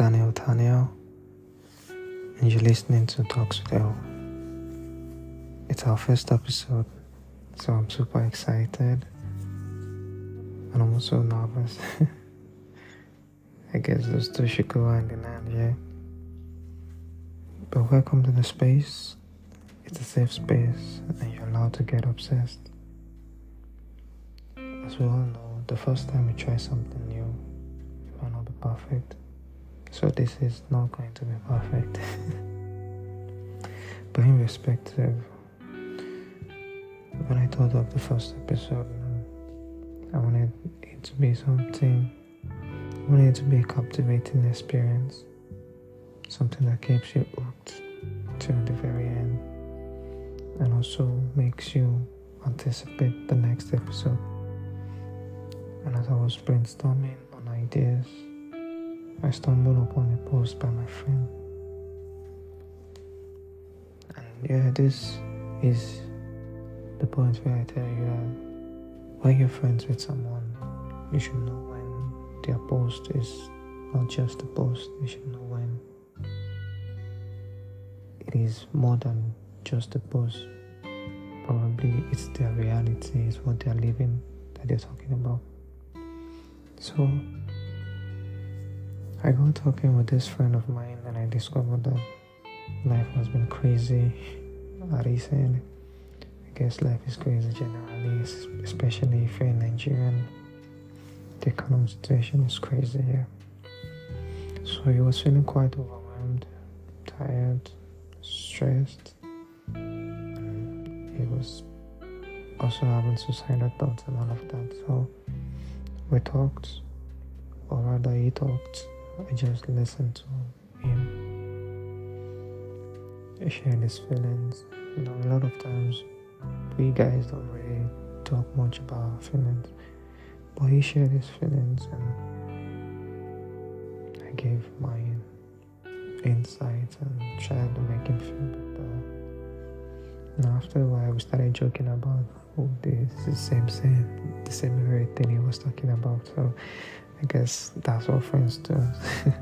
Daniel Daniel, and you're listening to Talks with L. It's our first episode, so I'm super excited, and I'm also nervous. I guess those two should go hand in hand, yeah. But welcome to the space. It's a safe space, and you're allowed to get obsessed. As we all know, the first time we try something new, it might not be perfect. So this is not going to be perfect. but in perspective, when I thought of the first episode, I wanted it to be something, I wanted it to be a captivating experience, something that keeps you hooked till the very end, and also makes you anticipate the next episode. And as I was brainstorming on ideas, I stumbled upon a post by my friend. And yeah, this is the point where I tell you that when you're friends with someone, you should know when their post is not just a post, you should know when it is more than just a post. Probably it's their reality, it's what they're living that they're talking about. So I got talking with this friend of mine and I discovered that life has been crazy. recently. I guess life is crazy generally, especially if you're in Nigerian. The economic situation is crazy here. So he was feeling quite overwhelmed, tired, stressed. He was also having suicidal thoughts and all of that. So we talked, or rather, he talked I just listened to him share his feelings. You know, a lot of times we guys don't really talk much about our feelings, but he shared his feelings and I gave my insights and tried to make him feel better. And after a while, we started joking about oh, this is the same, same, the same very thing he was talking about. So I guess that's what friends do.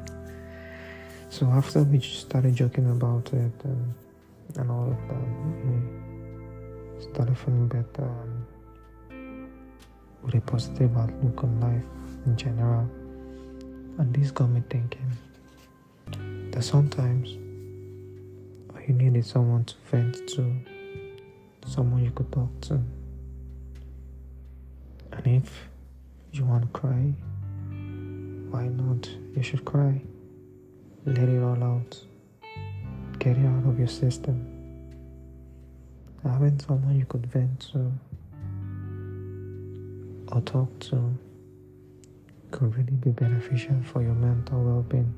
so after we started joking about it and, and all of that, we started feeling better and with a positive outlook on life in general. And this got me thinking that sometimes all you need is someone to vent to, someone you could talk to. And if you want to cry, why not? You should cry. Let it all out. Get it out of your system. Having someone you could vent to or talk to could really be beneficial for your mental well being.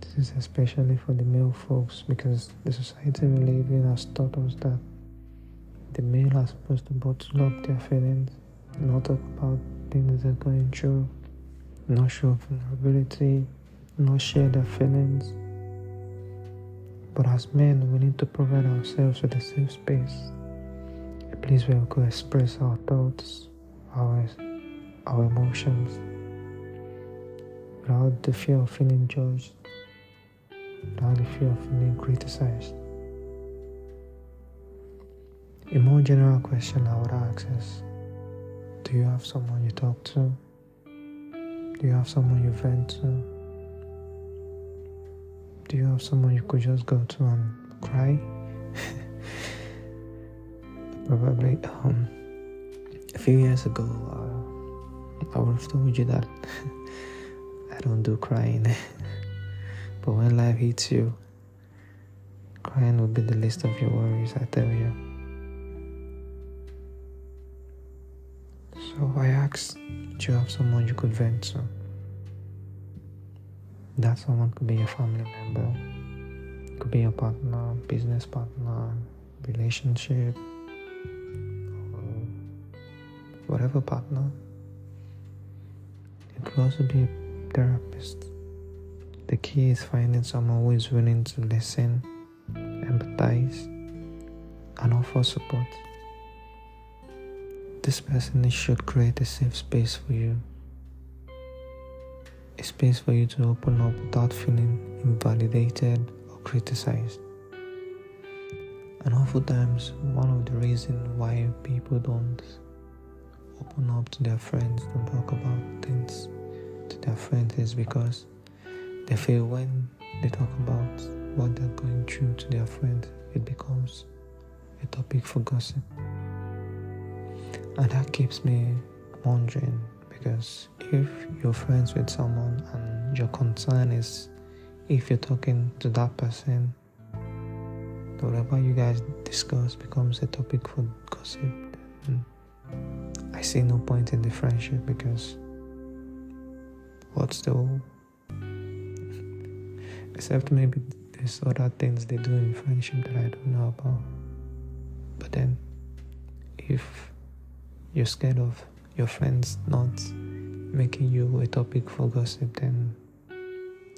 This is especially for the male folks because the society we live in has taught us that the male are supposed to bottle up their feelings, not talk about things they're going through not show vulnerability, not share their feelings. But as men, we need to provide ourselves with a safe space, a place where we could express our thoughts, our, our emotions, without the fear of feeling judged, without the fear of feeling criticized. A more general question I would ask is Do you have someone you talk to? Do you have someone you vent to? Do you have someone you could just go to and cry? Probably. Um, a few years ago, uh, I would have told you that I don't do crying. but when life hits you, crying will be the least of your worries, I tell you. So I asked, do you have someone you could vent to? That someone could be a family member, could be a partner, business partner, relationship, whatever partner. It could also be a therapist. The key is finding someone who is willing to listen, empathize, and offer support. This person should create a safe space for you, a space for you to open up without feeling invalidated or criticized. And oftentimes, one of the reasons why people don't open up to their friends, don't talk about things to their friends is because they feel when they talk about what they're going through to their friends, it becomes a topic for gossip. And that keeps me wondering because if you're friends with someone and your concern is if you're talking to that person, whatever you guys discuss becomes a topic for gossip, I see no point in the friendship because what's the whole except maybe there's other things they do in friendship that I don't know about. But then, if you're scared of your friends not making you a topic for gossip, then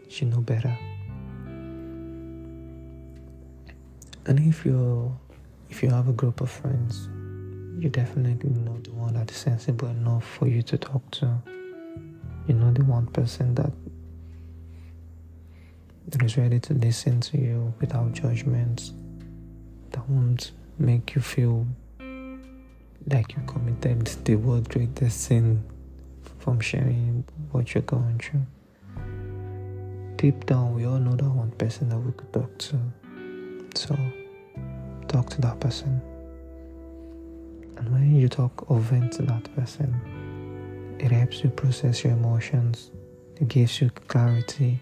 you know better. And if you if you have a group of friends, you're definitely know the one that is sensible enough for you to talk to. You know the one person that that is ready to listen to you without judgments, that won't make you feel like you committed the world greatest sin from sharing what you're going through. Deep down, we all know that one person that we could talk to. So, talk to that person. And when you talk or vent to that person, it helps you process your emotions, it gives you clarity,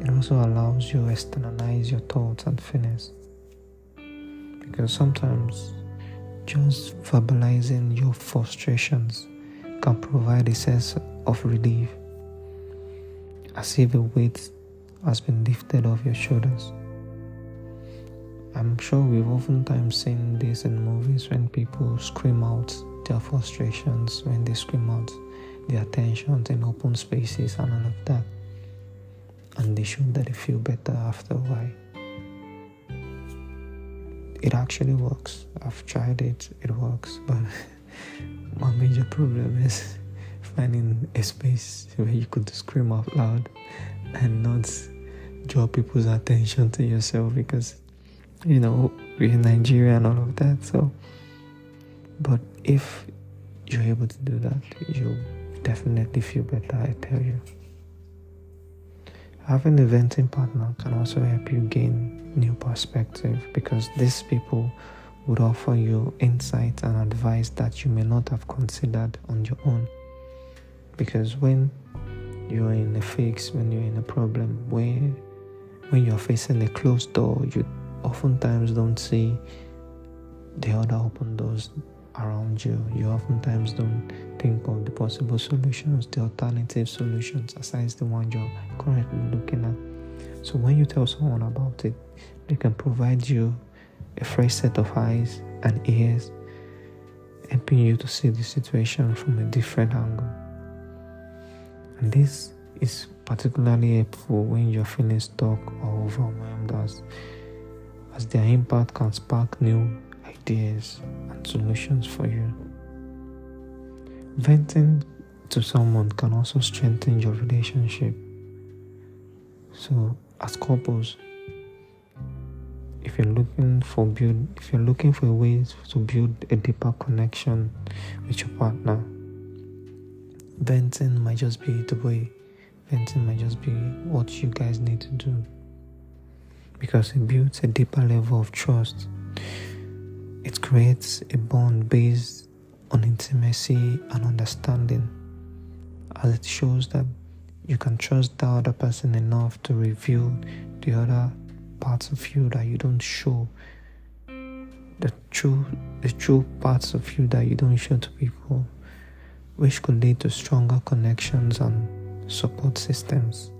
it also allows you to externalize your thoughts and feelings. Because sometimes just verbalizing your frustrations can provide a sense of relief, as if a weight has been lifted off your shoulders. I'm sure we've oftentimes seen this in movies when people scream out their frustrations, when they scream out their tensions in open spaces and all of that. And they show that they feel better after a while. It actually works. I've tried it, it works, but my major problem is finding a space where you could scream out loud and not draw people's attention to yourself because you know we're in Nigeria and all of that. So, but if you're able to do that, you'll definitely feel better. I tell you. Having a venting partner can also help you gain new perspective because these people would offer you insight and advice that you may not have considered on your own. Because when you're in a fix, when you're in a problem, when when you're facing a closed door, you oftentimes don't see the other open doors around you. You oftentimes don't think of the possible solutions, the alternative solutions, aside the one you're currently looking at. So when you tell someone about it, they can provide you a fresh set of eyes and ears, helping you to see the situation from a different angle. And this is particularly helpful when you're feeling stuck or overwhelmed as, as their impact can spark new ideas and solutions for you. Venting to someone can also strengthen your relationship. So, as couples, if you're looking for build, if you're looking for ways to build a deeper connection with your partner, venting might just be the way. Venting might just be what you guys need to do. Because it builds a deeper level of trust. It creates a bond based on intimacy and understanding, as it shows that you can trust the other person enough to reveal the other parts of you that you don't show the true the true parts of you that you don't show to people which could lead to stronger connections and support systems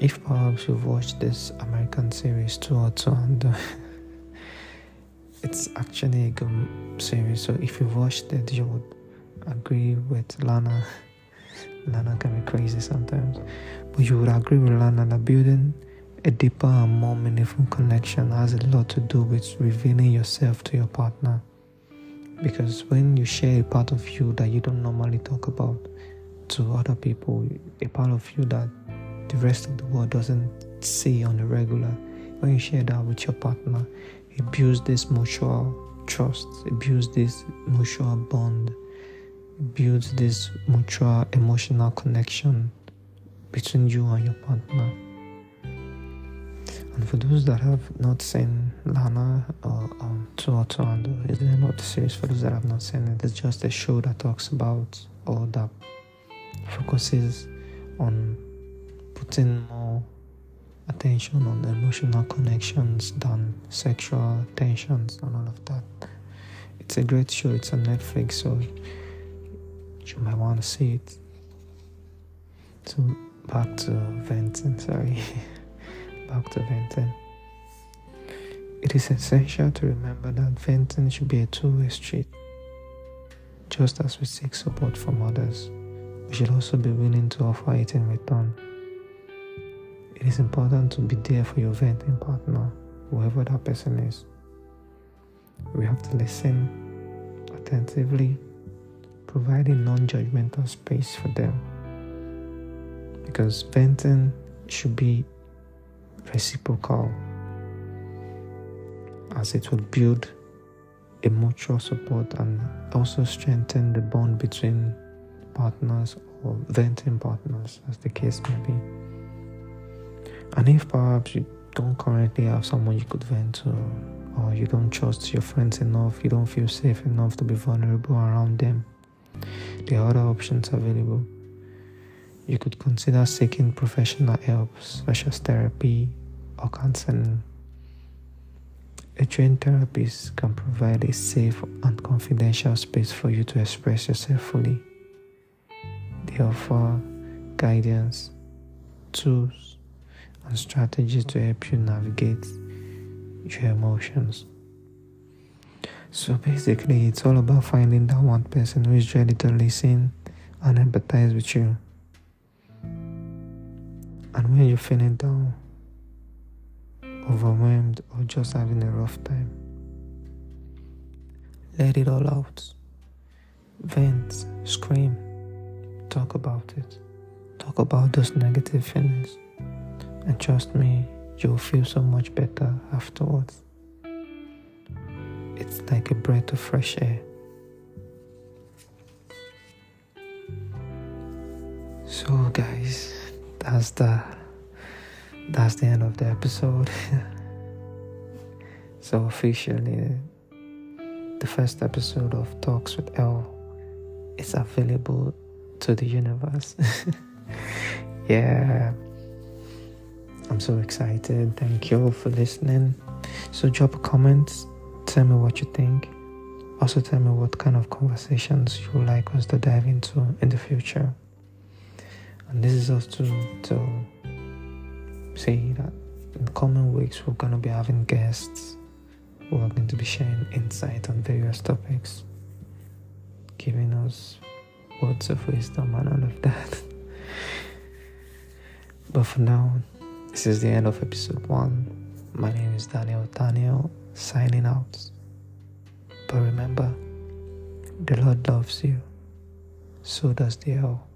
if perhaps you've watched this american series Too Hot to Handle uh, it's actually a good series. So if you've watched it, you would agree with Lana. Lana can be crazy sometimes, but you would agree with Lana that building a deeper and more meaningful connection has a lot to do with revealing yourself to your partner. Because when you share a part of you that you don't normally talk about, to other people, a part of you that the rest of the world doesn't see on the regular. When you share that with your partner, it builds this mutual trust, it builds this mutual bond, builds this mutual emotional connection between you and your partner. And for those that have not seen Lana or um, Too Hot to Handle is the name of the series. For those that have not seen it, it's just a show that talks about or that focuses on putting more attention on emotional connections than sexual tensions and all of that. It's a great show. It's on Netflix, so you might want to see it. So back to venting. Sorry. back to venting. It is essential to remember that venting should be a two way street. Just as we seek support from others, we should also be willing to offer it in return. It is important to be there for your venting partner, whoever that person is. We have to listen attentively, providing non judgmental space for them. Because venting should be reciprocal as it will build a mutual support and also strengthen the bond between partners or venting partners, as the case may be. And if perhaps you don't currently have someone you could vent to, or you don't trust your friends enough, you don't feel safe enough to be vulnerable around them, there are other options available you could consider seeking professional help such as therapy or counseling. A trained therapist can provide a safe and confidential space for you to express yourself fully. They offer guidance, tools, and strategies to help you navigate your emotions. So basically, it's all about finding that one person who is ready to listen and empathize with you. And when you're feeling down, overwhelmed, or just having a rough time, let it all out. Vent, scream, talk about it. Talk about those negative feelings. And trust me, you'll feel so much better afterwards. It's like a breath of fresh air. So, guys, that's the that's the end of the episode. so officially, the first episode of Talks with L is available to the universe. yeah, I'm so excited. Thank you all for listening. So drop a comment. Tell me what you think. Also, tell me what kind of conversations you would like us to dive into in the future. And this is also to say that in the coming weeks we're going to be having guests who are going to be sharing insight on various topics, giving us words of wisdom and all of that. but for now, this is the end of episode one. My name is Daniel Daniel, signing out. But remember, the Lord loves you, so does the hell.